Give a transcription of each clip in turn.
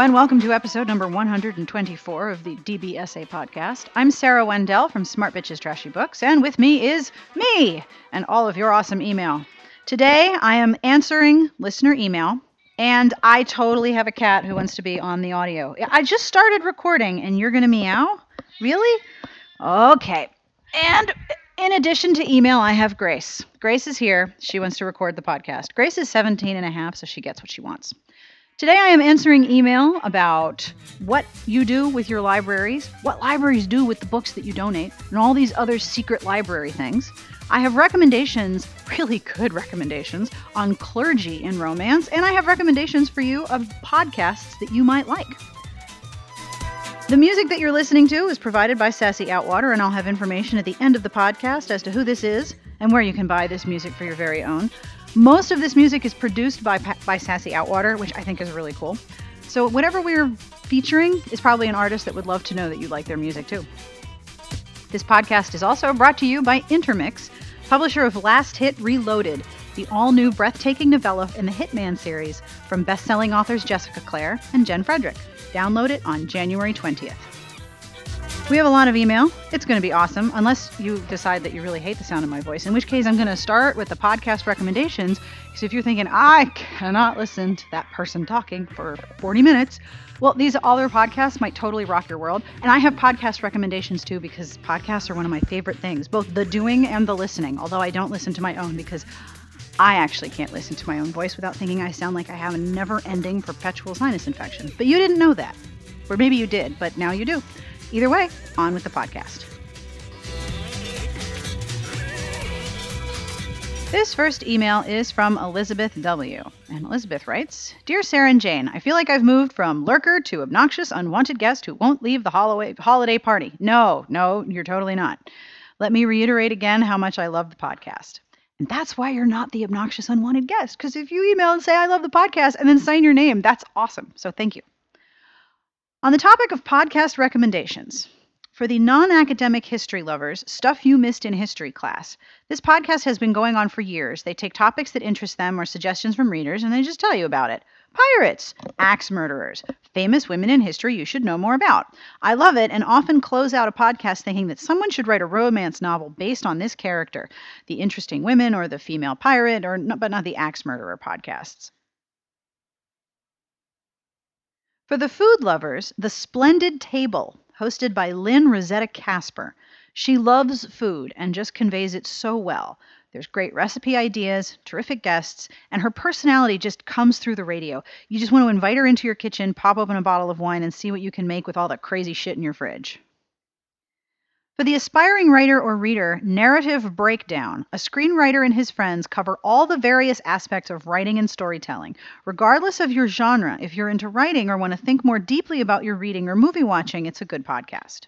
and welcome to episode number 124 of the DBSA podcast. I'm Sarah Wendell from Smart Bitches Trashy Books, and with me is me and all of your awesome email. Today, I am answering listener email, and I totally have a cat who wants to be on the audio. I just started recording, and you're going to meow? Really? Okay. And in addition to email, I have Grace. Grace is here. She wants to record the podcast. Grace is 17 and a half, so she gets what she wants. Today I am answering email about what you do with your libraries, what libraries do with the books that you donate, and all these other secret library things. I have recommendations, really good recommendations, on clergy in romance, and I have recommendations for you of podcasts that you might like. The music that you're listening to is provided by Sassy Outwater, and I'll have information at the end of the podcast as to who this is and where you can buy this music for your very own. Most of this music is produced by by Sassy Outwater, which I think is really cool. So whatever we're featuring is probably an artist that would love to know that you like their music too. This podcast is also brought to you by Intermix, publisher of Last Hit Reloaded, the all-new breathtaking novella in the Hitman series from best-selling authors Jessica Clare and Jen Frederick. Download it on January 20th. We have a lot of email. It's going to be awesome, unless you decide that you really hate the sound of my voice, in which case I'm going to start with the podcast recommendations. Because if you're thinking, I cannot listen to that person talking for 40 minutes, well, these other podcasts might totally rock your world. And I have podcast recommendations too, because podcasts are one of my favorite things, both the doing and the listening, although I don't listen to my own because I actually can't listen to my own voice without thinking I sound like I have a never ending perpetual sinus infection. But you didn't know that. Or maybe you did, but now you do. Either way, on with the podcast. This first email is from Elizabeth W. And Elizabeth writes Dear Sarah and Jane, I feel like I've moved from lurker to obnoxious, unwanted guest who won't leave the holiday party. No, no, you're totally not. Let me reiterate again how much I love the podcast. And that's why you're not the obnoxious, unwanted guest. Because if you email and say, I love the podcast, and then sign your name, that's awesome. So thank you. On the topic of podcast recommendations, for the non academic history lovers, Stuff You Missed in History class, this podcast has been going on for years. They take topics that interest them or suggestions from readers and they just tell you about it. Pirates, axe murderers, famous women in history you should know more about. I love it and often close out a podcast thinking that someone should write a romance novel based on this character, the interesting women or the female pirate, or but not the axe murderer podcasts. For the food lovers, The Splendid Table, hosted by Lynne Rossetto Kasper. She loves food and just conveys it so well. There's great recipe ideas, terrific guests, and her personality just comes through the radio. You just want to invite her into your kitchen, pop open a bottle of wine, and see what you can make with all that crazy shit in your fridge. For the aspiring writer or reader, Narrative Breakdown, a screenwriter and his friends cover all the various aspects of writing and storytelling. Regardless of your genre, if you're into writing or want to think more deeply about your reading or movie watching, it's a good podcast.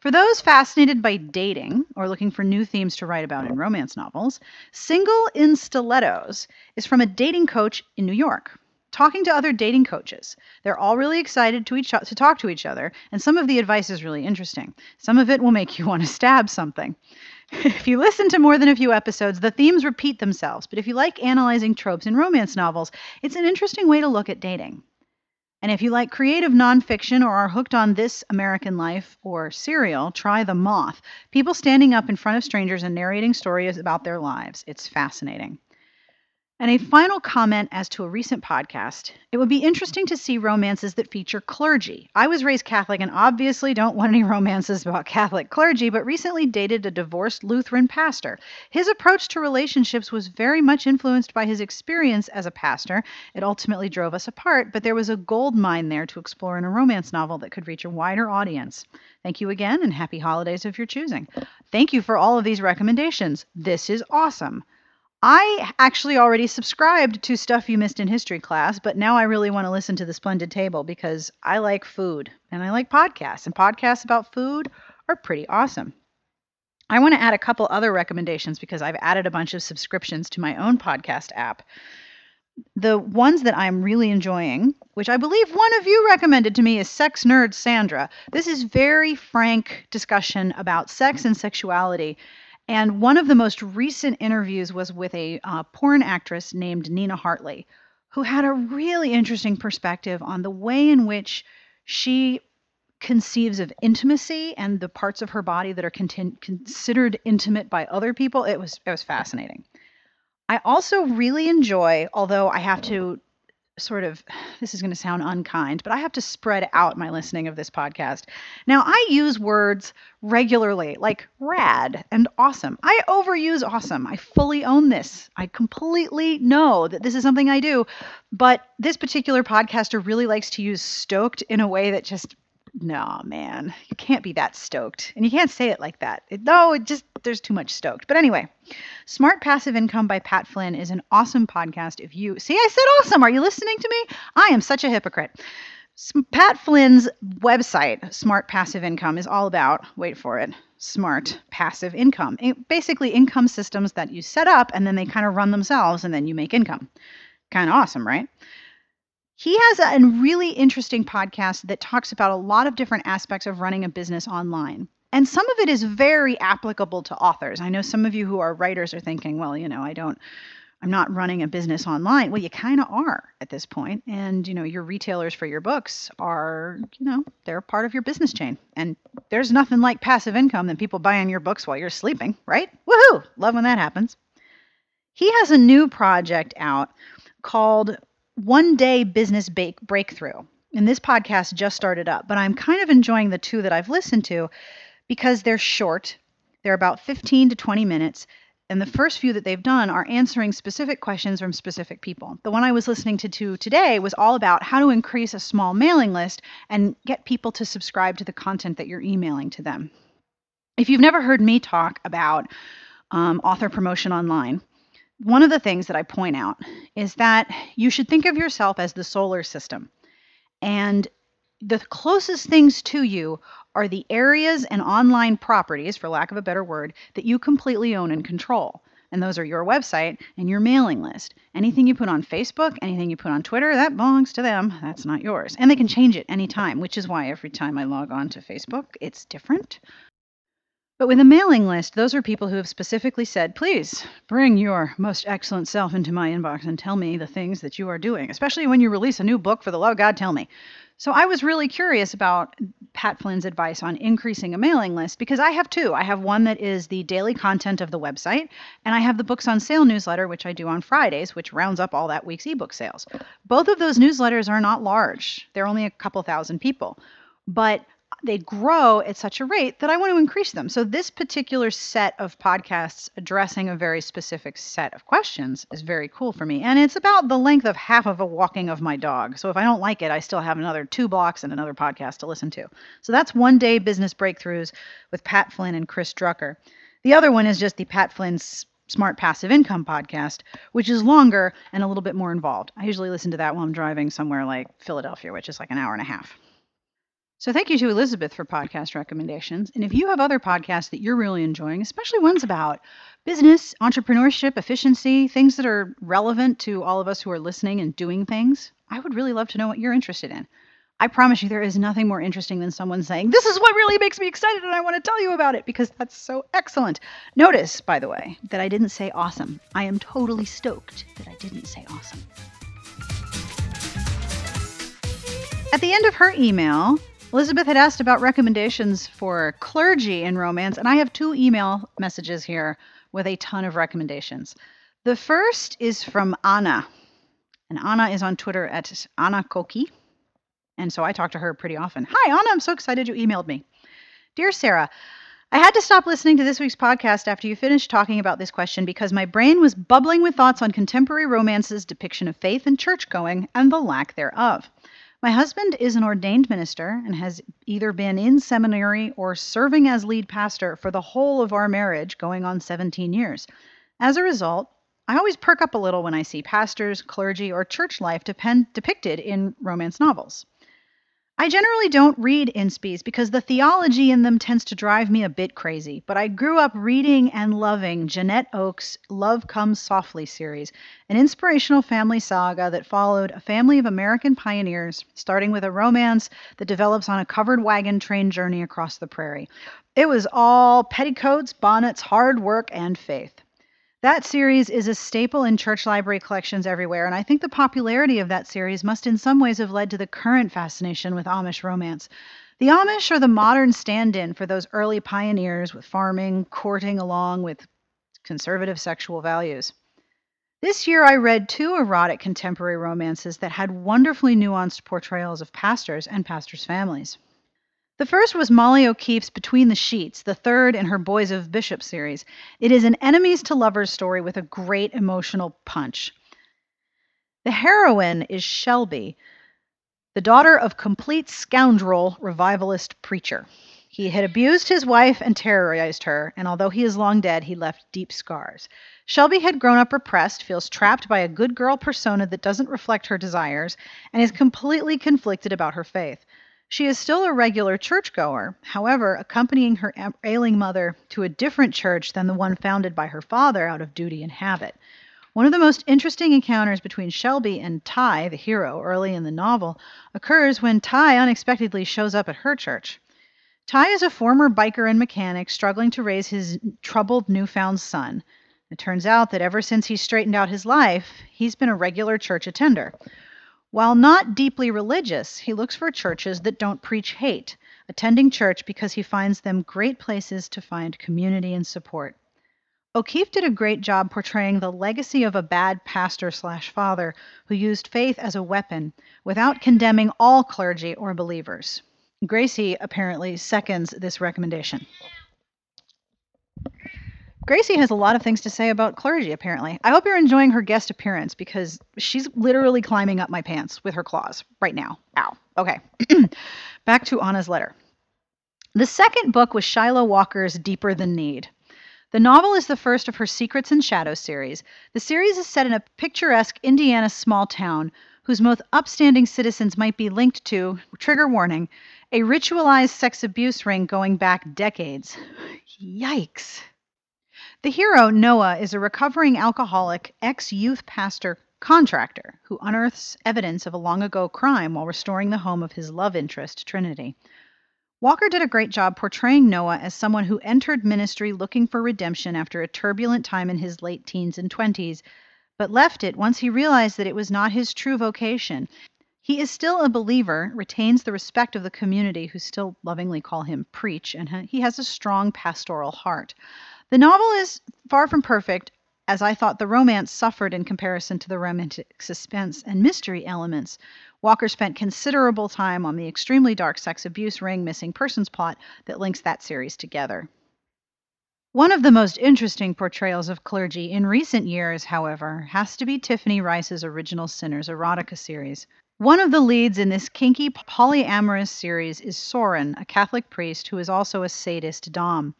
For those fascinated by dating or looking for new themes to write about in romance novels, Single in Stilettos is from a dating coach in New York talking to other dating coaches. They're all really excited to each to talk to each other, and some of the advice is really interesting. Some of it will make you want to stab something. If you listen to more than a few episodes, the themes repeat themselves, but if you like analyzing tropes in romance novels, it's an interesting way to look at dating. And if you like creative nonfiction or are hooked on This American Life or Serial, try The Moth. People standing up in front of strangers and narrating stories about their lives. It's fascinating. And a final comment as to a recent podcast. It would be interesting to see romances that feature clergy. I was raised Catholic and obviously don't want any romances about Catholic clergy, but recently dated a divorced Lutheran pastor. His approach to relationships was very much influenced by his experience as a pastor. It ultimately drove us apart, but there was a gold mine there to explore in a romance novel that could reach a wider audience. Thank you again and happy holidays if you're choosing. Thank you for all of these recommendations. This is awesome. I actually already subscribed to Stuff You Missed in History class, but now I really want to listen to The Splendid Table because I like food and I like podcasts, and podcasts about food are pretty awesome. I want to add a couple other recommendations because I've added a bunch of subscriptions to my own podcast app. The ones that I'm really enjoying, which I believe one of you recommended to me, is Sex Nerd Sandra. This is very frank discussion about sex and sexuality and one of the most recent interviews was with a uh, porn actress named Nina Hartley, who had a really interesting perspective on the way in which she conceives of intimacy and the parts of her body that are considered intimate by other people. It was it was fascinating. I also really enjoy, although I have to sort of this is going to sound unkind, but I have to spread out my listening of this podcast. Now, I use words regularly like rad and awesome. I overuse awesome. I fully own this. I completely know that this is something I do, but this particular podcaster really likes to use stoked in a way that just no, man, you can't be that stoked. And you can't say it like that. It, no, it just, there's too much stoked. But anyway, Smart Passive Income by Pat Flynn is an awesome podcast. If you see, I said awesome. Are you listening to me? I am such a hypocrite. Pat Flynn's website, Smart Passive Income, is all about, wait for it, smart passive income. It, basically, income systems that you set up and then they kind of run themselves and then you make income. Kind of awesome, right? He has a really interesting podcast that talks about a lot of different aspects of running a business online. And some of it is very applicable to authors. I know some of you who are writers are thinking, well, you know, I don't I'm not running a business online. Well, you kind of are at this point. And, you know, your retailers for your books are, you know, they're part of your business chain. And there's nothing like passive income than people buying your books while you're sleeping, right? Woohoo! Love when that happens. He has a new project out called one day business breakthrough. And this podcast just started up, but I'm kind of enjoying the two that I've listened to because they're short. They're about 15 to 20 minutes. And the first few that they've done are answering specific questions from specific people. The one I was listening to, to today was all about how to increase a small mailing list and get people to subscribe to the content that you're emailing to them. If you've never heard me talk about um, author promotion online, one of the things that I point out is that you should think of yourself as the solar system. And the closest things to you are the areas and online properties, for lack of a better word, that you completely own and control. And those are your website and your mailing list. Anything you put on Facebook, anything you put on Twitter, that belongs to them. That's not yours. And they can change it anytime, which is why every time I log on to Facebook, it's different. But with a mailing list, those are people who have specifically said, please bring your most excellent self into my inbox and tell me the things that you are doing, especially when you release a new book, for the love of God, tell me. So I was really curious about Pat Flynn's advice on increasing a mailing list because I have two. I have one that is the daily content of the website, and I have the books on sale newsletter, which I do on Fridays, which rounds up all that week's ebook sales. Both of those newsletters are not large, they're only a couple thousand people. But they grow at such a rate that I want to increase them. So this particular set of podcasts addressing a very specific set of questions is very cool for me. And it's about the length of half of a walking of my dog. So if I don't like it, I still have another two blocks and another podcast to listen to. So that's one day business breakthroughs with Pat Flynn and Chris Ducker. The other one is just the Pat Flynn's Smart Passive Income podcast, which is longer and a little bit more involved. I usually listen to that while I'm driving somewhere like Philadelphia, which is like an hour and a half. So thank you to Elizabeth for podcast recommendations. And if you have other podcasts that you're really enjoying, especially ones about business, entrepreneurship, efficiency, things that are relevant to all of us who are listening and doing things, I would really love to know what you're interested in. I promise you, there is nothing more interesting than someone saying, This is what really makes me excited and I want to tell you about it because that's so excellent. Notice, by the way, that I didn't say awesome. I am totally stoked that I didn't say awesome. At the end of her email, Elizabeth had asked about recommendations for clergy in romance, and I have two email messages here with a ton of recommendations. The first is from Anna, and Anna is on Twitter at Anna Koki, and so I talk to her pretty often. Hi, Anna, I'm so excited you emailed me. Dear Sarah, I had to stop listening to this week's podcast after you finished talking about this question because my brain was bubbling with thoughts on contemporary romance's depiction of faith and church going and the lack thereof. My husband is an ordained minister and has either been in seminary or serving as lead pastor for the whole of our marriage, going on 17 years. As a result, I always perk up a little when I see pastors, clergy, or church life depend- depicted in romance novels. I generally don't read inspies because the theology in them tends to drive me a bit crazy, but I grew up reading and loving Janette Oke's Love Comes Softly series, an inspirational family saga that followed a family of American pioneers, starting with a romance that develops on a covered wagon train journey across the prairie. It was all petticoats, bonnets, hard work, and faith. That series is a staple in church library collections everywhere, and I think the popularity of that series must in some ways have led to the current fascination with Amish romance. The Amish are the modern stand in for those early pioneers with farming, courting along with conservative sexual values. This year, I read two erotic contemporary romances that had wonderfully nuanced portrayals of pastors and pastors' families. The first was Molly O'Keefe's Between the Sheets, the third in her Boys of Bishop series. It is an enemies to lovers story with a great emotional punch. The heroine is Shelby, the daughter of complete scoundrel revivalist preacher. He had abused his wife and terrorized her, and although he is long dead, he left deep scars. Shelby had grown up repressed, feels trapped by a good girl persona that doesn't reflect her desires, and is completely conflicted about her faith. She is still a regular churchgoer, however, accompanying her ailing mother to a different church than the one founded by her father out of duty and habit. One of the most interesting encounters between Shelby and Ty, the hero, early in the novel, occurs when Ty unexpectedly shows up at her church. Ty is a former biker and mechanic struggling to raise his troubled newfound son. It turns out that ever since he straightened out his life, he's been a regular church attender. While not deeply religious, he looks for churches that don't preach hate, attending church because he finds them great places to find community and support. O'Keefe did a great job portraying the legacy of a bad pastor slash father who used faith as a weapon without condemning all clergy or believers. Gracie apparently seconds this recommendation. Gracie has a lot of things to say about clergy, apparently. I hope you're enjoying her guest appearance because she's literally climbing up my pants with her claws right now. Ow. Okay. Back to Anna's letter. The second book was Shiloh Walker's Deeper Than Need. The novel is the first of her Secrets and Shadows series. The series is set in a picturesque Indiana small town whose most upstanding citizens might be linked to, trigger warning, a ritualized sex abuse ring going back decades. Yikes. The hero, Noah, is a recovering alcoholic ex youth pastor contractor who unearths evidence of a long ago crime while restoring the home of his love interest, Trinity. Walker did a great job portraying Noah as someone who entered ministry looking for redemption after a turbulent time in his late teens and 20s, but left it once he realized that it was not his true vocation. He is still a believer, retains the respect of the community who still lovingly call him preach, and he has a strong pastoral heart. The novel is far from perfect, as I thought the romance suffered in comparison to the romantic suspense and mystery elements. Walker spent considerable time on the extremely dark sex abuse ring missing persons plot that links that series together. One of the most interesting portrayals of clergy in recent years, however, has to be Tiffany Reisz's original Sinners erotica series. One of the leads in this kinky polyamorous series is Soren, a Catholic priest who is also a sadist Dom.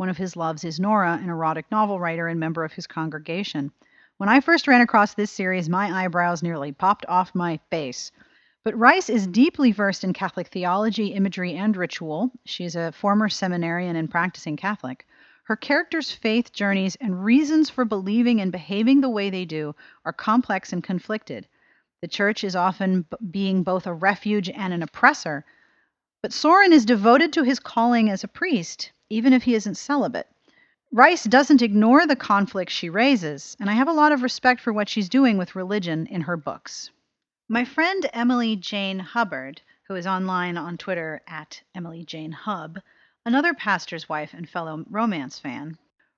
One of his loves is Nora, an erotic novel writer and member of his congregation. When I first ran across this series, my eyebrows nearly popped off my face. But Reisz is deeply versed in Catholic theology, imagery, and ritual. She's a former seminarian and practicing Catholic. Her characters' faith journeys and reasons for believing and behaving the way they do are complex and conflicted. The church is often b- being both a refuge and an oppressor, but Soren is devoted to his calling as a priest even if he isn't celibate. Reisz doesn't ignore the conflict she raises, and I have a lot of respect for what she's doing with religion in her books. My friend Emily Jane Hubbard, who is online on Twitter at Emily Jane Hub, another pastor's wife and fellow romance fan,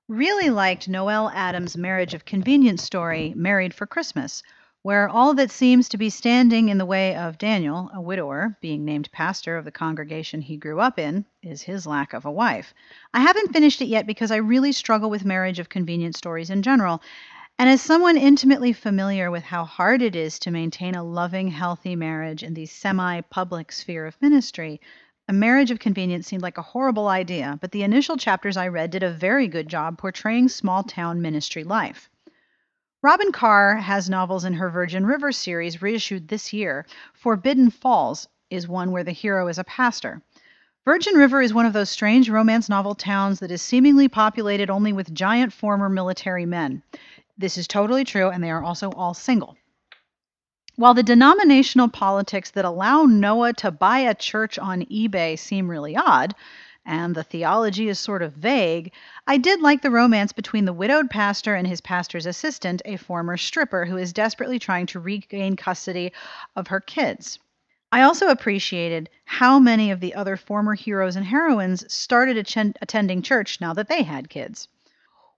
really liked Noelle Adams' marriage of convenience story, Married for Christmas, where all that seems to be standing in the way of Daniel, a widower, being named pastor of the congregation he grew up in, is his lack of a wife. I haven't finished it yet because I really struggle with marriage of convenience stories in general. And as someone intimately familiar with how hard it is to maintain a loving, healthy marriage in the semi public sphere of ministry, a marriage of convenience seemed like a horrible idea, but the initial chapters I read did a very good job portraying small town ministry life. Robyn Carr has novels in her Virgin River series reissued this year. Forbidden Falls is one where the hero is a pastor. Virgin River is one of those strange romance novel towns that is seemingly populated only with giant former military men. This is totally true, and they are also all single. While the denominational politics that allow Noah to buy a church on eBay seem really odd, and the theology is sort of vague, I did like the romance between the widowed pastor and his pastor's assistant, a former stripper who is desperately trying to regain custody of her kids. I also appreciated how many of the other former heroes and heroines started attending church now that they had kids.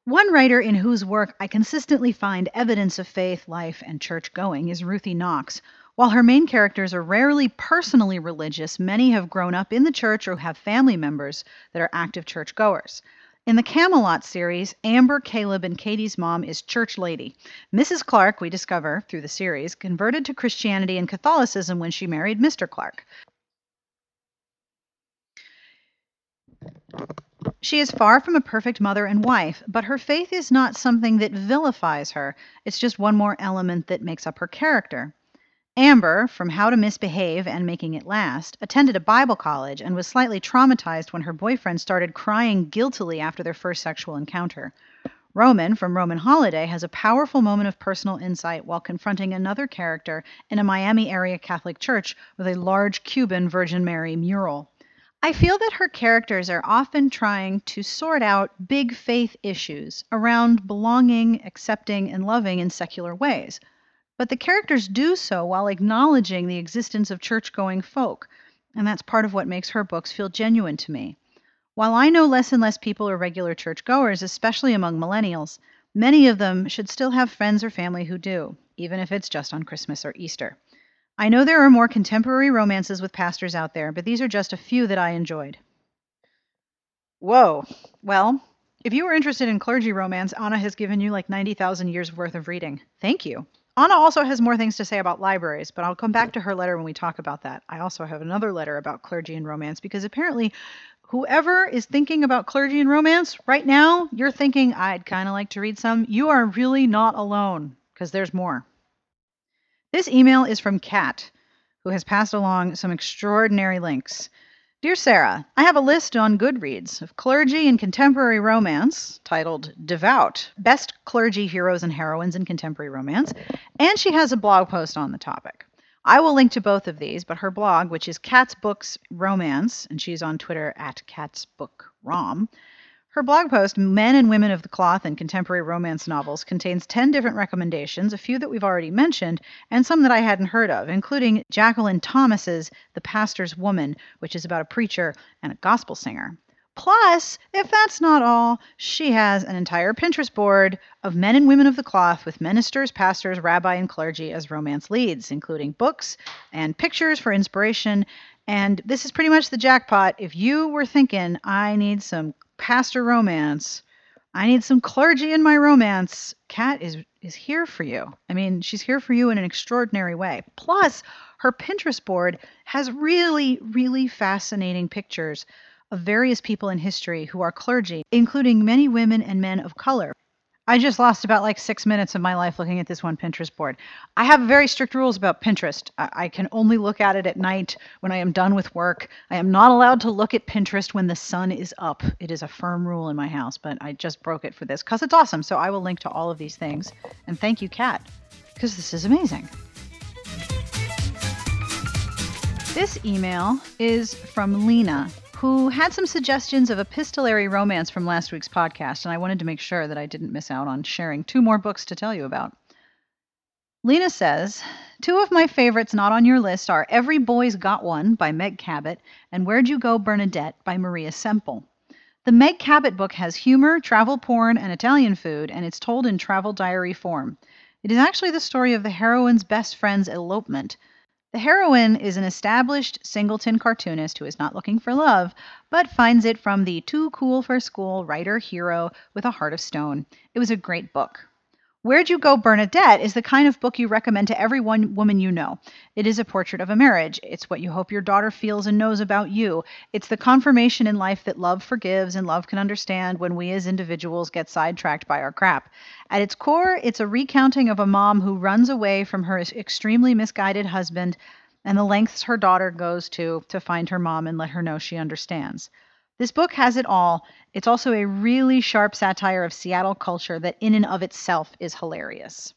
One writer in whose work I consistently find evidence of faith, life, and church going is Ruthie Knox. While her main characters are rarely personally religious, many have grown up in the church or have family members that are active churchgoers. In the Camelot series, Amber, Caleb, and Katie's mom is Church Lady. Mrs. Clark, we discover through the series, converted to Christianity and Catholicism when she married Mr. Clark. She is far from a perfect mother and wife, but her faith is not something that vilifies her. It's just one more element that makes up her character. Amber, from How to Misbehave and Making It Last, attended a Bible college and was slightly traumatized when her boyfriend started crying guiltily after their first sexual encounter. Roman, from Roman Holiday, has a powerful moment of personal insight while confronting another character in a Miami area Catholic church with a large Cuban Virgin Mary mural. I feel that her characters are often trying to sort out big faith issues around belonging, accepting, and loving in secular ways. But the characters do so while acknowledging the existence of church going folk, and that's part of what makes her books feel genuine to me. While I know less and less people are regular churchgoers, especially among millennials, many of them should still have friends or family who do, even if it's just on Christmas or Easter. I know there are more contemporary romances with pastors out there, but these are just a few that I enjoyed. Whoa. Well, if you were interested in clergy romance, Anna has given you like 90,000 years worth of reading. Thank you. Anna also has more things to say about libraries, but I'll come back to her letter when we talk about that. I also have another letter about clergy and romance because apparently, whoever is thinking about clergy and romance right now, you're thinking, I'd kind of like to read some. You are really not alone because there's more. This email is from Kat, who has passed along some extraordinary links. Dear Sarah, I have a list on Goodreads of clergy and contemporary romance titled Devout Best Clergy Heroes and Heroines in Contemporary Romance, and she has a blog post on the topic. I will link to both of these, but her blog, which is Cat's Books Romance, and she's on Twitter at Cat's Book Rom, her blog post, Men and Women of the Cloth and Contemporary Romance Novels, contains 10 different recommendations, a few that we've already mentioned, and some that I hadn't heard of, including Jacqueline Thomas's The Pastor's Woman, which is about a preacher and a gospel singer. Plus, if that's not all, she has an entire Pinterest board of men and women of the cloth with ministers, pastors, rabbi, and clergy as romance leads, including books and pictures for inspiration. And this is pretty much the jackpot. If you were thinking, I need some pastor romance. I need some clergy in my romance. Kat is is here for you. I mean, she's here for you in an extraordinary way. Plus, her Pinterest board has really, really fascinating pictures of various people in history who are clergy, including many women and men of color. I just lost about like six minutes of my life looking at this one Pinterest board. I have very strict rules about Pinterest. I can only look at it at night when I am done with work. I am not allowed to look at Pinterest when the sun is up. It is a firm rule in my house, but I just broke it for this because it's awesome. So I will link to all of these things. And thank you, Kat, because this is amazing. This email is from Lena, who had some suggestions of epistolary romance from last week's podcast, and I wanted to make sure that I didn't miss out on sharing two more books to tell you about. Lena says, Two of my favorites not on your list are Every Boy's Got One by Meg Cabot and Where'd You Go, Bernadette by Maria Semple. The Meg Cabot book has humor, travel porn, and Italian food, and it's told in travel diary form. It is actually the story of the heroine's best friend's elopement, the heroine is an established singleton cartoonist who is not looking for love, but finds it from the too cool for school writer hero with a heart of stone. It was a great book. Where'd You Go, Bernadette is the kind of book you recommend to every one woman you know. It is a portrait of a marriage. It's what you hope your daughter feels and knows about you. It's the confirmation in life that love forgives and love can understand when we as individuals get sidetracked by our crap. At its core, it's a recounting of a mom who runs away from her extremely misguided husband and the lengths her daughter goes to to find her mom and let her know she understands. This book has it all. It's also a really sharp satire of Seattle culture that, in and of itself, is hilarious.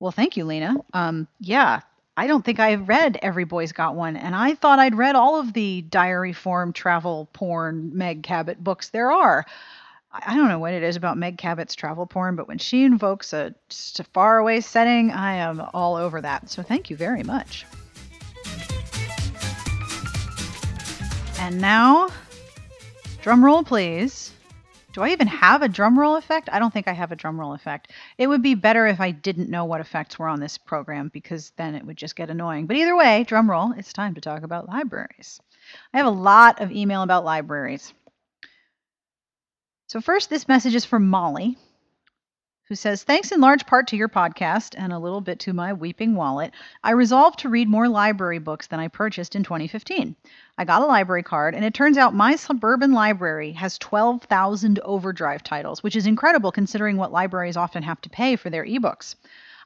Well, thank you, Lena. Um, yeah, I don't think I've read Every Boy's Got One, and I thought I'd read all of the diary form travel porn Meg Cabot books there are. I don't know what it is about Meg Cabot's travel porn, but when she invokes a, just a faraway setting, I am all over that. So thank you very much. And now, drum roll, please. Do I even have a drum roll effect? I don't think I have a drum roll effect. It would be better if I didn't know what effects were on this program because then it would just get annoying. But either way, drum roll, it's time to talk about libraries. I have a lot of email about libraries. So, first, this message is from Molly, who says, Thanks in large part to your podcast and a little bit to my weeping wallet, I resolved to read more library books than I purchased in 2015. I got a library card, and it turns out my suburban library has 12,000 overdrive titles, which is incredible considering what libraries often have to pay for their ebooks.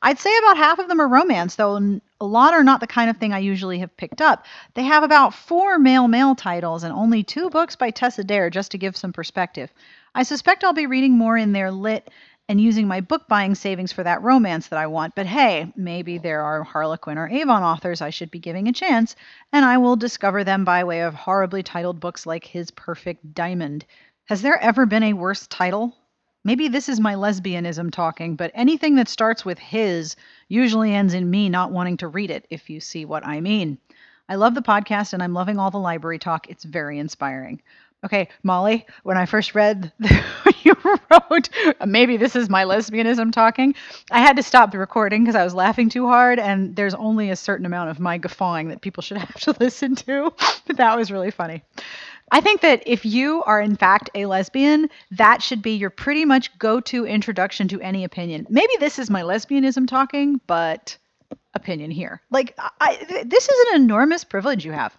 I'd say about half of them are romance, though a lot are not the kind of thing I usually have picked up. They have about four male male titles and only two books by Tessa Dare, just to give some perspective. I suspect I'll be reading more in their lit and using my book buying savings for that romance that I want. But hey, maybe there are Harlequin or Avon authors I should be giving a chance, and I will discover them by way of horribly titled books like His Perfect Diamond. Has there ever been a worse title? Maybe this is my lesbianism talking, but anything that starts with his usually ends in me not wanting to read it, if you see what I mean. I love the podcast and I'm loving all the library talk. It's very inspiring. Okay, Molly, when I first read you wrote, maybe this is my lesbianism talking, I had to stop the recording because I was laughing too hard, and there's only a certain amount of my guffawing that people should have to listen to. But that was really funny. I think that if you are in fact a lesbian, that should be your pretty much go to introduction to any opinion. Maybe this is my lesbianism talking, but opinion here. Like, I, this is an enormous privilege you have.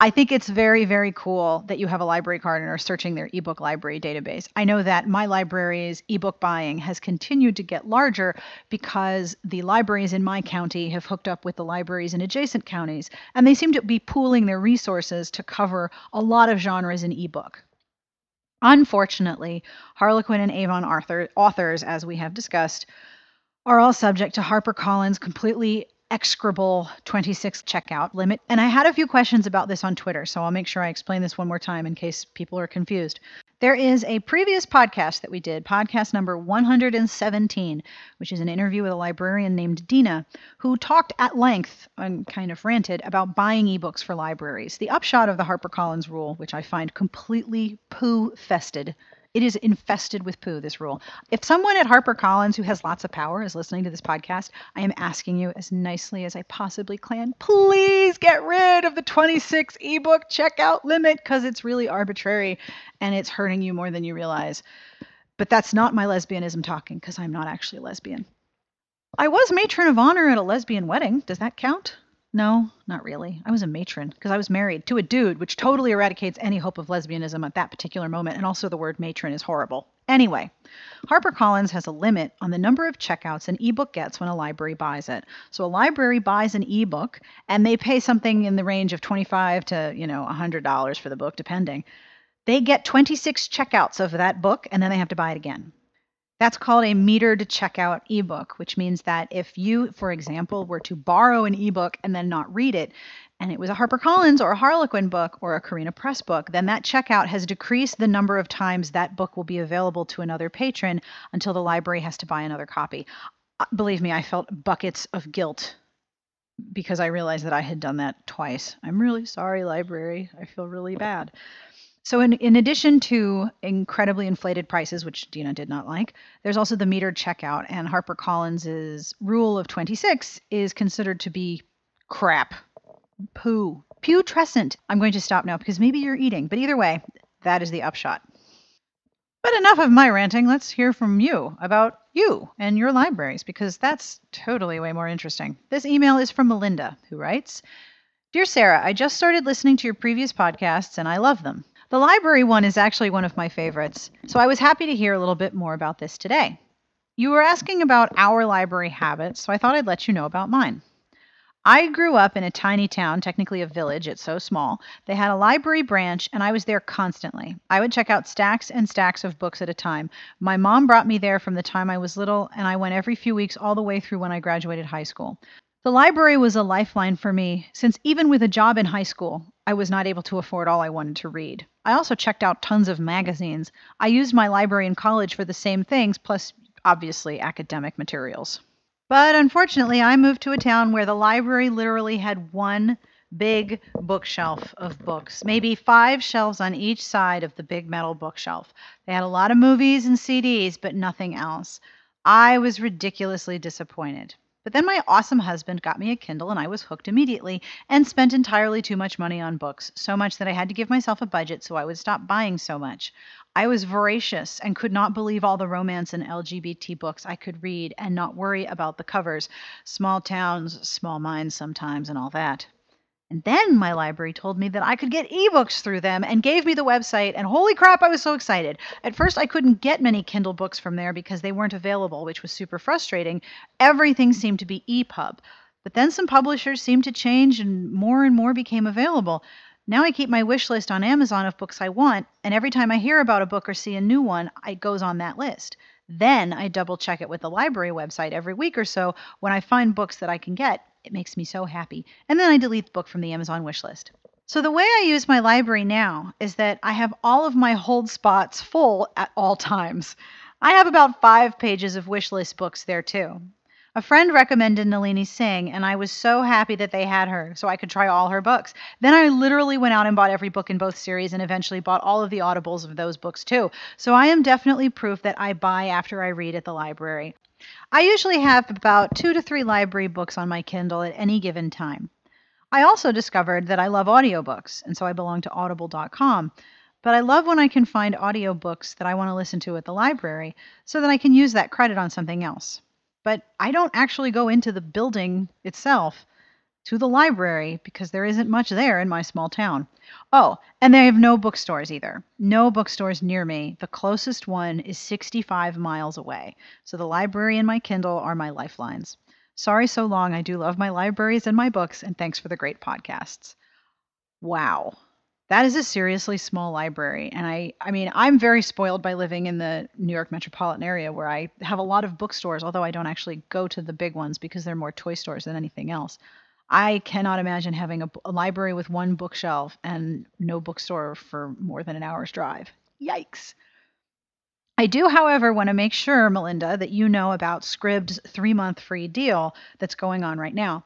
I think it's very, very cool that you have a library card and are searching their ebook library database. I know that my library's ebook buying has continued to get larger because the libraries in my county have hooked up with the libraries in adjacent counties, and they seem to be pooling their resources to cover a lot of genres in ebook. Unfortunately, Harlequin and Avon author, authors, as we have discussed, are all subject to HarperCollins' completely execrable 26 checkout limit. And I had a few questions about this on Twitter, so I'll make sure I explain this one more time in case people are confused. There is a previous podcast that we did, podcast number 117, which is an interview with a librarian named Dina, who talked at length and kind of ranted about buying ebooks for libraries. The upshot of the HarperCollins rule, which I find completely poo fested, it is infested with poo, this rule. If someone at HarperCollins who has lots of power is listening to this podcast, I am asking you as nicely as I possibly can, please get rid of the 26 ebook checkout limit because it's really arbitrary and it's hurting you more than you realize. But that's not my lesbianism talking because I'm not actually a lesbian. I was matron of honor at a lesbian wedding. Does that count? No, not really. I was a matron because I was married to a dude, which totally eradicates any hope of lesbianism at that particular moment. And also, the word matron is horrible. Anyway, HarperCollins has a limit on the number of checkouts an ebook gets when a library buys it. So a library buys an ebook and they pay something in the range of 25 to, you know, $100 for the book depending. They get 26 checkouts of that book and then they have to buy it again. That's called a metered checkout ebook, which means that if you, for example, were to borrow an ebook and then not read it, and it was a HarperCollins or a Harlequin book or a Carina Press book, then that checkout has decreased the number of times that book will be available to another patron until the library has to buy another copy. Uh, believe me, I felt buckets of guilt because I realized that I had done that twice. I'm really sorry, library. I feel really bad. So, in, in addition to incredibly inflated prices, which Dina did not like, there's also the metered checkout, and HarperCollins' rule of 26 is considered to be crap. Poo. Putrescent. I'm going to stop now because maybe you're eating, but either way, that is the upshot. But enough of my ranting. Let's hear from you about you and your libraries because that's totally way more interesting. This email is from Melinda, who writes Dear Sarah, I just started listening to your previous podcasts and I love them. The library one is actually one of my favorites, so I was happy to hear a little bit more about this today. You were asking about our library habits, so I thought I'd let you know about mine. I grew up in a tiny town, technically a village, it's so small. They had a library branch, and I was there constantly. I would check out stacks and stacks of books at a time. My mom brought me there from the time I was little, and I went every few weeks all the way through when I graduated high school. The library was a lifeline for me, since even with a job in high school, I was not able to afford all I wanted to read. I also checked out tons of magazines. I used my library in college for the same things, plus, obviously, academic materials. But unfortunately, I moved to a town where the library literally had one big bookshelf of books, maybe five shelves on each side of the big metal bookshelf. They had a lot of movies and CDs, but nothing else. I was ridiculously disappointed. But then my awesome husband got me a Kindle and I was hooked immediately and spent entirely too much money on books, so much that I had to give myself a budget so I would stop buying so much. I was voracious and could not believe all the romance and LGBT books I could read and not worry about the covers. Small towns, small minds sometimes, and all that. And then my library told me that I could get ebooks through them and gave me the website. And holy crap, I was so excited. At first, I couldn't get many Kindle books from there because they weren't available, which was super frustrating. Everything seemed to be EPUB. But then some publishers seemed to change and more and more became available. Now I keep my wish list on Amazon of books I want, and every time I hear about a book or see a new one, it goes on that list. Then I double check it with the library website every week or so when I find books that I can get it makes me so happy. And then I delete the book from the Amazon wish list. So the way I use my library now is that I have all of my hold spots full at all times. I have about five pages of wish list books there too. A friend recommended Nalini Singh, and I was so happy that they had her so I could try all her books. Then I literally went out and bought every book in both series and eventually bought all of the audibles of those books too. So I am definitely proof that I buy after I read at the library. I usually have about two to three library books on my Kindle at any given time. I also discovered that I love audiobooks, and so I belong to audible.com. But I love when I can find audiobooks that I want to listen to at the library so that I can use that credit on something else. But I don't actually go into the building itself to the library because there isn't much there in my small town. Oh, and they have no bookstores either. No bookstores near me. The closest one is 65 miles away. So the library and my Kindle are my lifelines. Sorry so long. I do love my libraries and my books, and thanks for the great podcasts. Wow. That is a seriously small library. And I I mean, I'm very spoiled by living in the New York metropolitan area where I have a lot of bookstores, although I don't actually go to the big ones because they're more toy stores than anything else. I cannot imagine having a, a, library with one bookshelf and no bookstore for more than an hour's drive. Yikes. I do, however, want to make sure, Melinda, that you know about Scribd's three month free deal that's going on right now.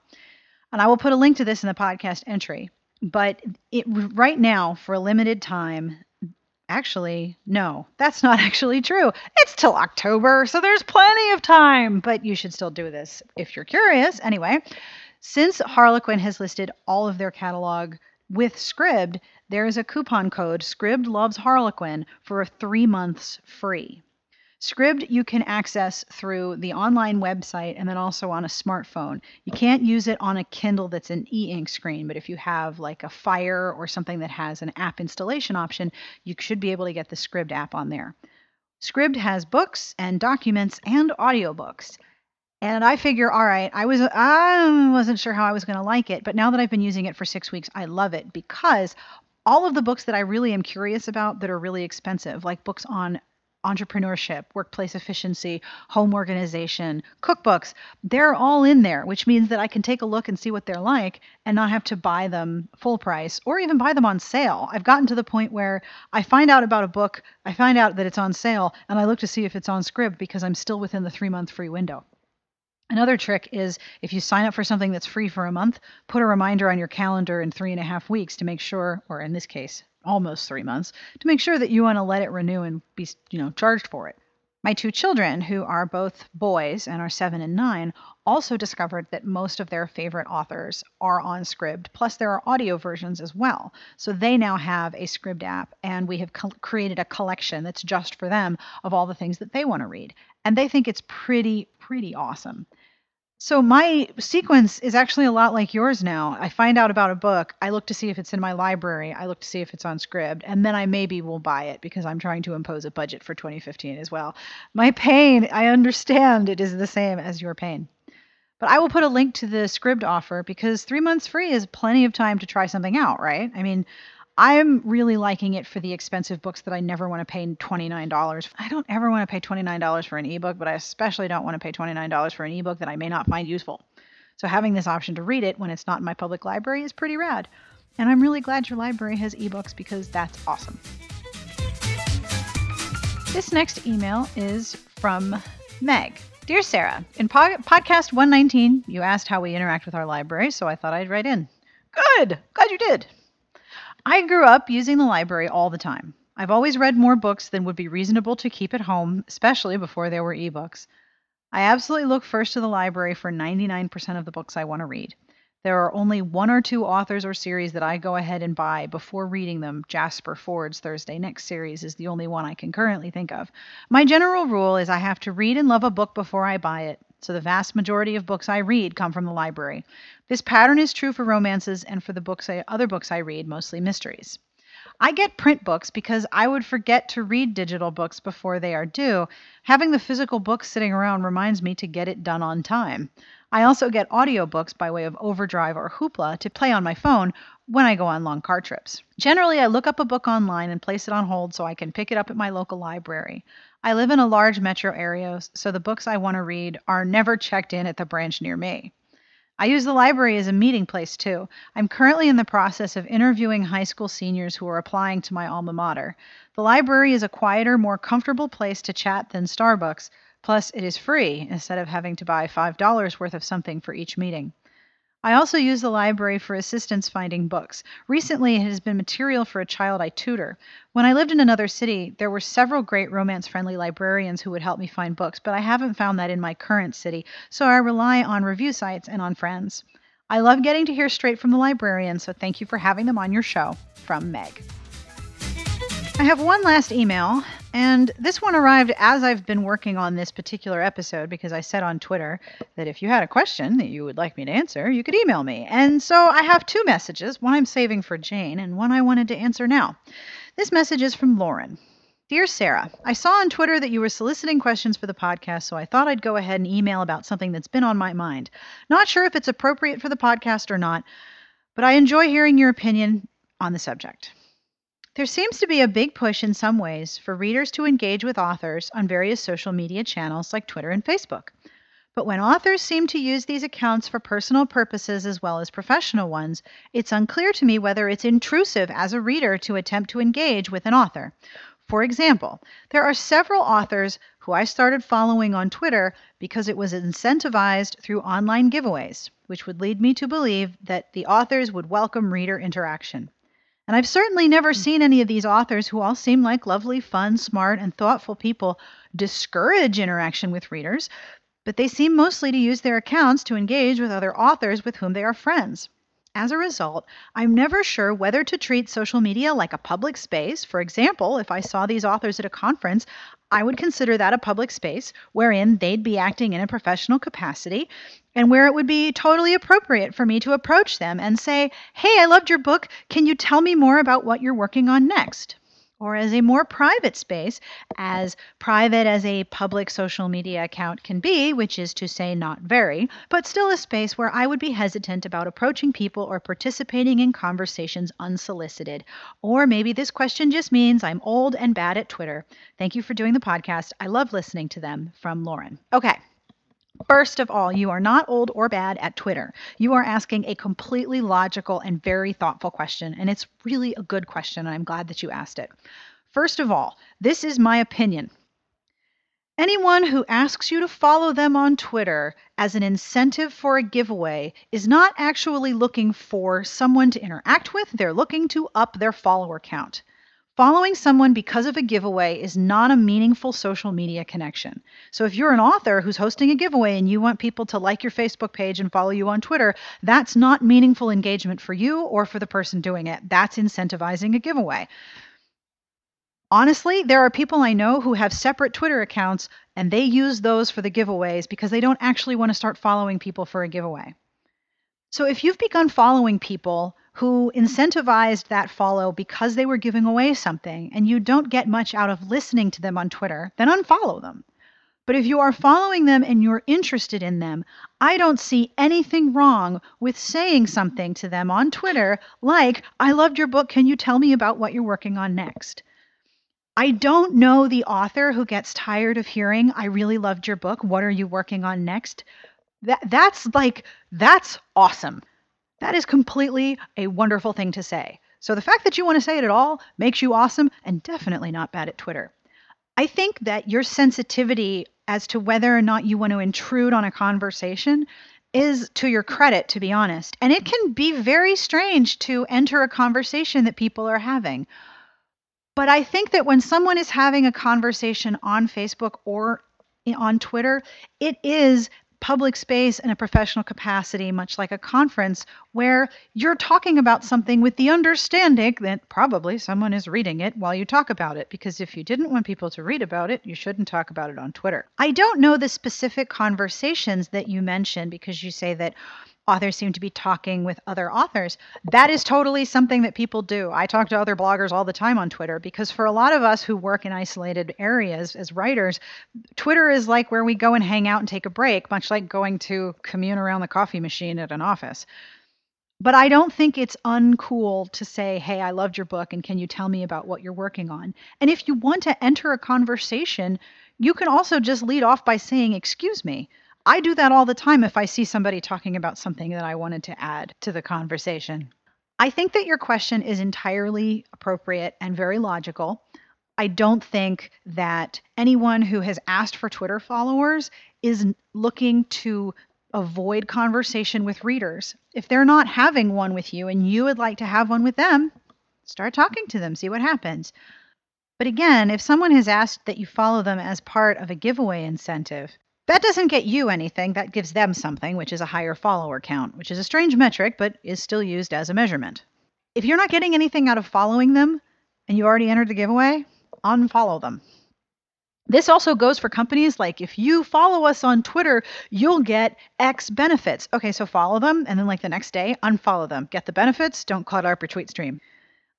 And I will put a link to this in the podcast entry. But it, right now, for a limited time, actually, no, that's not actually true. It's till October, so there's plenty of time, but you should still do this if you're curious. Anyway, since Harlequin has listed all of their catalog with Scribd, there is a coupon code Scribd Loves Harlequin for three months free. Scribd you can access through the online website and then also on a smartphone. You can't use it on a Kindle that's an e ink screen, but if you have like a Fire or something that has an app installation option, you should be able to get the Scribd app on there. Scribd has books and documents and audiobooks. And I figure, all right, I was I wasn't sure how I was going to like it, but now that I've been using it for 6 weeks, I love it because all of the books that I really am curious about that are really expensive, like books on entrepreneurship, workplace efficiency, home organization, cookbooks, they're all in there, which means that I can take a look and see what they're like and not have to buy them full price or even buy them on sale. I've gotten to the point where I find out about a book, I find out that it's on sale, and I look to see if it's on Scribd because I'm still within the three month free window. Another trick is if you sign up for something that's free for a month, put a reminder on your calendar in three and a half weeks to make sure, or in this case, almost three months, to make sure that you want to let it renew and be, you know, charged for it. My two children, who are both boys and are seven and nine, also discovered that most of their favorite authors are on Scribd, plus there are audio versions as well. So they now have a Scribd app, and we have co- created a collection that's just for them of all the things that they want to read. And they think it's pretty, pretty awesome. So my sequence is actually a lot like yours now. I find out about a book, I look to see if it's in my library, I look to see if it's on Scribd, and then I maybe will buy it because I'm trying to impose a budget for 2015 as well. My pain, I understand it is the same as your pain. But I will put a link to the Scribd offer because 3 months free is plenty of time to try something out, right? I mean, I'm really liking it for the expensive books that I never want to pay $29. I don't ever want to pay $29 for an ebook, but I especially don't want to pay $29 for an ebook that I may not find useful. So having this option to read it when it's not in my public library is pretty rad. And I'm really glad your library has ebooks because that's awesome. This next email is from Meg. Dear Sarah, in po- podcast 119, you asked how we interact with our library, so I thought I'd write in. Good! Glad you did. I grew up using the library all the time. I've always read more books than would be reasonable to keep at home, especially before there were ebooks. I absolutely look first to the library for 99% of the books I want to read. There are only one or two authors or series that I go ahead and buy before reading them. Jasper Fforde's Thursday Next series is the only one I can currently think of. My general rule is I have to read and love a book before I buy it, so the vast majority of books I read come from the library. This pattern is true for romances and for the books I, other books I read, mostly mysteries. I get print books because I would forget to read digital books before they are due. Having the physical book sitting around reminds me to get it done on time. I also get audiobooks by way of Overdrive or Hoopla to play on my phone when I go on long car trips. Generally, I look up a book online and place it on hold so I can pick it up at my local library. I live in a large metro area, so the books I want to read are never checked in at the branch near me. I use the library as a meeting place too. I'm currently in the process of interviewing high school seniors who are applying to my alma mater. The library is a quieter, more comfortable place to chat than Starbucks, Plus, it is free instead of having to buy $5 worth of something for each meeting. I also use the library for assistance finding books. Recently, it has been material for a child I tutor. When I lived in another city, there were several great romance friendly librarians who would help me find books, but I haven't found that in my current city, so I rely on review sites and on friends. I love getting to hear straight from the librarian, so thank you for having them on your show. From Meg. I have one last email, and this one arrived as I've been working on this particular episode because I said on Twitter that if you had a question that you would like me to answer, you could email me. And so I have two messages one I'm saving for Jane, and one I wanted to answer now. This message is from Lauren. Dear Sarah, I saw on Twitter that you were soliciting questions for the podcast, so I thought I'd go ahead and email about something that's been on my mind. Not sure if it's appropriate for the podcast or not, but I enjoy hearing your opinion on the subject. There seems to be a big push in some ways for readers to engage with authors on various social media channels like Twitter and Facebook. But when authors seem to use these accounts for personal purposes as well as professional ones, it's unclear to me whether it's intrusive as a reader to attempt to engage with an author. For example, there are several authors who I started following on Twitter because it was incentivized through online giveaways, which would lead me to believe that the authors would welcome reader interaction. And I've certainly never hmm. seen any of these authors, who all seem like lovely, fun, smart, and thoughtful people, discourage interaction with readers, but they seem mostly to use their accounts to engage with other authors with whom they are friends. As a result, I'm never sure whether to treat social media like a public space. For example, if I saw these authors at a conference, I would consider that a public space wherein they'd be acting in a professional capacity and where it would be totally appropriate for me to approach them and say, Hey, I loved your book. Can you tell me more about what you're working on next? Or as a more private space, as private as a public social media account can be, which is to say, not very, but still a space where I would be hesitant about approaching people or participating in conversations unsolicited. Or maybe this question just means I'm old and bad at Twitter. Thank you for doing the podcast. I love listening to them. From Lauren. Okay. First of all, you are not old or bad at Twitter. You are asking a completely logical and very thoughtful question, and it's really a good question, and I'm glad that you asked it. First of all, this is my opinion. Anyone who asks you to follow them on Twitter as an incentive for a giveaway is not actually looking for someone to interact with, they're looking to up their follower count. Following someone because of a giveaway is not a meaningful social media connection. So if you're an author who's hosting a giveaway and you want people to like your Facebook page and follow you on Twitter, that's not meaningful engagement for you or for the person doing it. That's incentivizing a giveaway. Honestly, there are people I know who have separate Twitter accounts and they use those for the giveaways because they don't actually want to start following people for a giveaway. So if you've begun following people who incentivized that follow because they were giving away something and you don't get much out of listening to them on Twitter, then unfollow them. But if you are following them and you're interested in them, I don't see anything wrong with saying something to them on Twitter like, I loved your book. Can you tell me about what you're working on next? I don't know the author who gets tired of hearing, I really loved your book. What are you working on next? That that's like that's awesome. That is completely a wonderful thing to say. So the fact that you want to say it at all makes you awesome and definitely not bad at Twitter. I think that your sensitivity as to whether or not you want to intrude on a conversation is to your credit, to be honest. And it can be very strange to enter a conversation that people are having. But I think that when someone is having a conversation on Facebook or on Twitter, it is public space in a professional capacity, much like a conference, where you're talking about something with the understanding that probably someone is reading it while you talk about it. Because if you didn't want people to read about it, you shouldn't talk about it on Twitter. I don't know the specific conversations that you mentioned because you say that authors seem to be talking with other authors. That is totally something that people do. I talk to other bloggers all the time on Twitter because for a lot of us who work in isolated areas as writers, Twitter is like where we go and hang out and take a break, much like going to commune around the coffee machine at an office. But I don't think it's uncool to say, hey, I loved your book and can you tell me about what you're working on? And if you want to enter a conversation, you can also just lead off by saying, excuse me. I do that all the time if I see somebody talking about something that I wanted to add to the conversation. I think that your question is entirely appropriate and very logical. I don't think that anyone who has asked for Twitter followers is looking to avoid conversation with readers. If they're not having one with you and you would like to have one with them, start talking to them, see what happens. But again, if someone has asked that you follow them as part of a giveaway incentive, that doesn't get you anything, that gives them something, which is a higher follower count, which is a strange metric, but is still used as a measurement. If you're not getting anything out of following them and you already entered the giveaway, unfollow them. This also goes for companies like if you follow us on Twitter, you'll get X benefits. Okay, so follow them and then like the next day, unfollow them. Get the benefits, don't clutter up your tweet stream.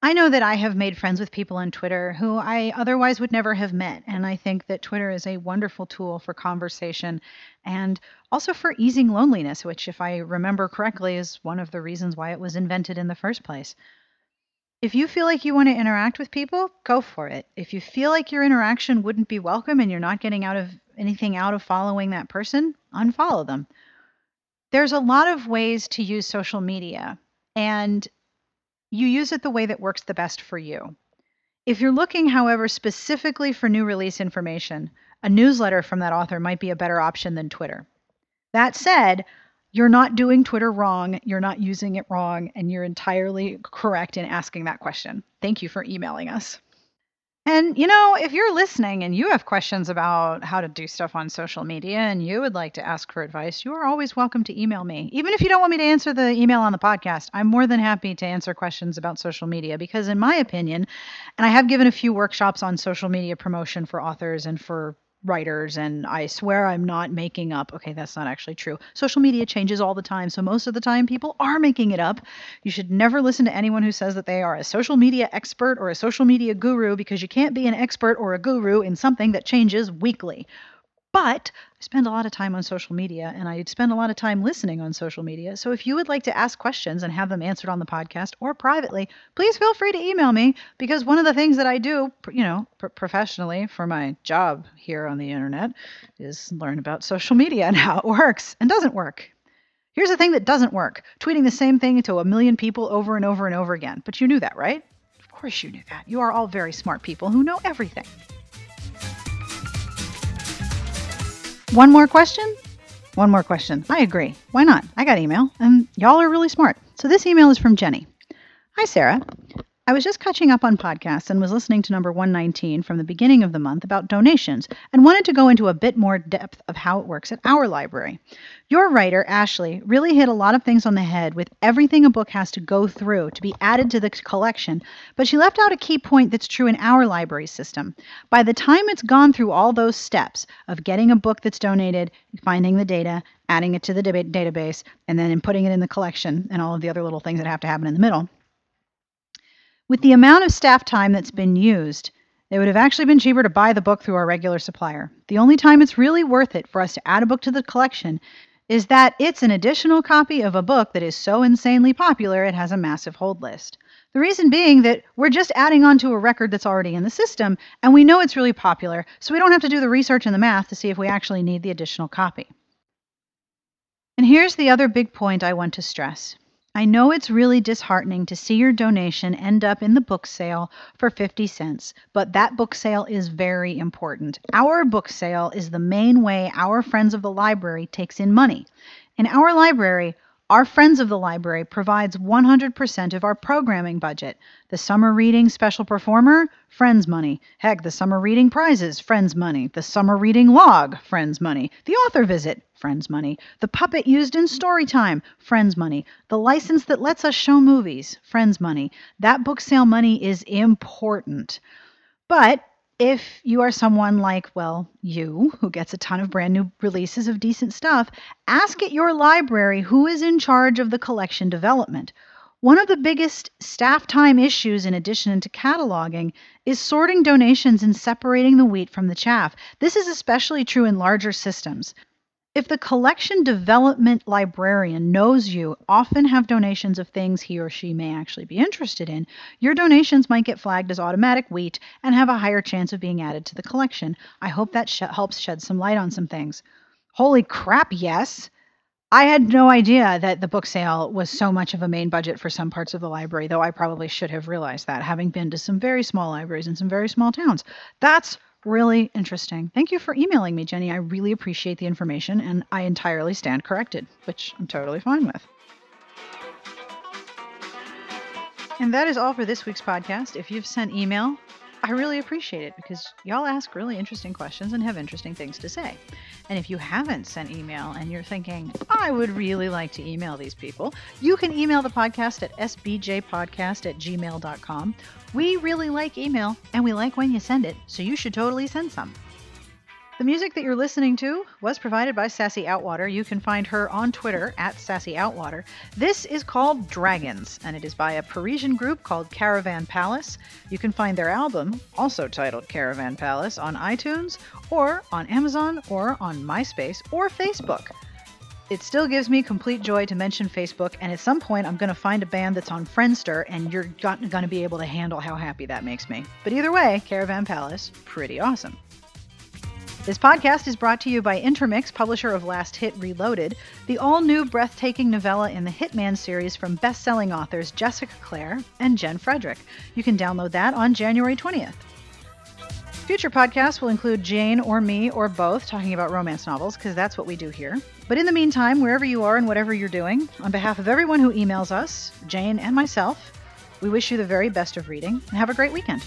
I know that I have made friends with people on Twitter who I otherwise would never have met. And I think that Twitter is a wonderful tool for conversation and also for easing loneliness, which, if I remember correctly, is one of the reasons why it was invented in the first place. If you feel like you want to interact with people, go for it. If you feel like your interaction wouldn't be welcome and you're not getting out of anything out of following that person, unfollow them. There's a lot of ways to use social media. And you use it the way that works the best for you. If you're looking, however, specifically for new release information, a newsletter from that author might be a better option than Twitter. That said, you're not doing Twitter wrong, you're not using it wrong, and you're entirely correct in asking that question. Thank you for emailing us. And, you know, if you're listening and you have questions about how to do stuff on social media and you would like to ask for advice, you are always welcome to email me. Even if you don't want me to answer the email on the podcast, I'm more than happy to answer questions about social media because, in my opinion, and I have given a few workshops on social media promotion for authors and for writers and I swear I'm not making up. Okay, that's not actually true. Social media changes all the time, so most of the time people are making it up. You should never listen to anyone who says that they are a social media expert or a social media guru because you can't be an expert or a guru in something that changes weekly. But I spend a lot of time on social media and I spend a lot of time listening on social media. So if you would like to ask questions and have them answered on the podcast or privately, please feel free to email me because one of the things that I do, you know, pr- professionally for my job here on the internet is learn about social media and how it works and doesn't work. Here's the thing that doesn't work tweeting the same thing to a million people over and over and over again. But you knew that, right? Of course you knew that. You are all very smart people who know everything. One more question? One more question. I agree. Why not? I got email, and y'all are really smart. So this email is from Jenny. Hi, Sarah. I was just catching up on podcasts and was listening to number 119 from the beginning of the month about donations and wanted to go into a bit more depth of how it works at our library. Your writer, Ashley, really hit a lot of things on the head with everything a book has to go through to be added to the collection, but she left out a key point that's true in our library system. By the time it's gone through all those steps of getting a book that's donated, finding the data, adding it to the database, and then putting it in the collection and all of the other little things that have to happen in the middle, with the amount of staff time that's been used, it would have actually been cheaper to buy the book through our regular supplier. The only time it's really worth it for us to add a book to the collection is that it's an additional copy of a book that is so insanely popular it has a massive hold list. The reason being that we're just adding on to a record that's already in the system, and we know it's really popular, so we don't have to do the research and the math to see if we actually need the additional copy. And here's the other big point I want to stress. I know it's really disheartening to see your donation end up in the book sale for 50 cents, but that book sale is very important. Our book sale is the main way our Friends of the Library takes in money. In our library, our Friends of the Library provides 100% of our programming budget. The summer reading special performer, Friends money. Heck, the summer reading prizes, Friends money. The summer reading log, Friends money. The author visit, Friends money. The puppet used in story time, Friends money. The license that lets us show movies, Friends money. That book sale money is important. But if you are someone like, well, you, who gets a ton of brand new releases of decent stuff, ask at your library who is in charge of the collection development. One of the biggest staff time issues, in addition to cataloging, is sorting donations and separating the wheat from the chaff. This is especially true in larger systems. If the collection development librarian knows you often have donations of things he or she may actually be interested in, your donations might get flagged as automatic wheat and have a higher chance of being added to the collection. I hope that sh- helps shed some light on some things. Holy crap, yes! I had no idea that the book sale was so much of a main budget for some parts of the library, though I probably should have realized that, having been to some very small libraries in some very small towns. That's really interesting. Thank you for emailing me, Jenny. I really appreciate the information, and I entirely stand corrected, which I'm totally fine with. And that is all for this week's podcast. If you've sent email, I really appreciate it because y'all ask really interesting questions and have interesting things to say. And if you haven't sent email and you're thinking, I would really like to email these people, you can email the podcast at sbjpodcast at gmail.com. We really like email and we like when you send it, so you should totally send some. The music that you're listening to was provided by Sassy Outwater. You can find her on Twitter at Sassy Outwater. This is called Dragons, and it is by a Parisian group called Caravan Palace. You can find their album, also titled Caravan Palace, on iTunes or on Amazon or on MySpace or Facebook. It still gives me complete joy to mention Facebook, and at some point I'm going to find a band that's on Friendster, and you're going to be able to handle how happy that makes me. But either way, Caravan Palace, pretty awesome. This podcast is brought to you by Intermix, publisher of Last Hit Reloaded, the all new breathtaking novella in the Hitman series from best selling authors Jessica Clare and Jen Frederick. You can download that on January 20th. Future podcasts will include Jane or me or both talking about romance novels, because that's what we do here. But in the meantime, wherever you are and whatever you're doing, on behalf of everyone who emails us, Jane and myself, we wish you the very best of reading and have a great weekend.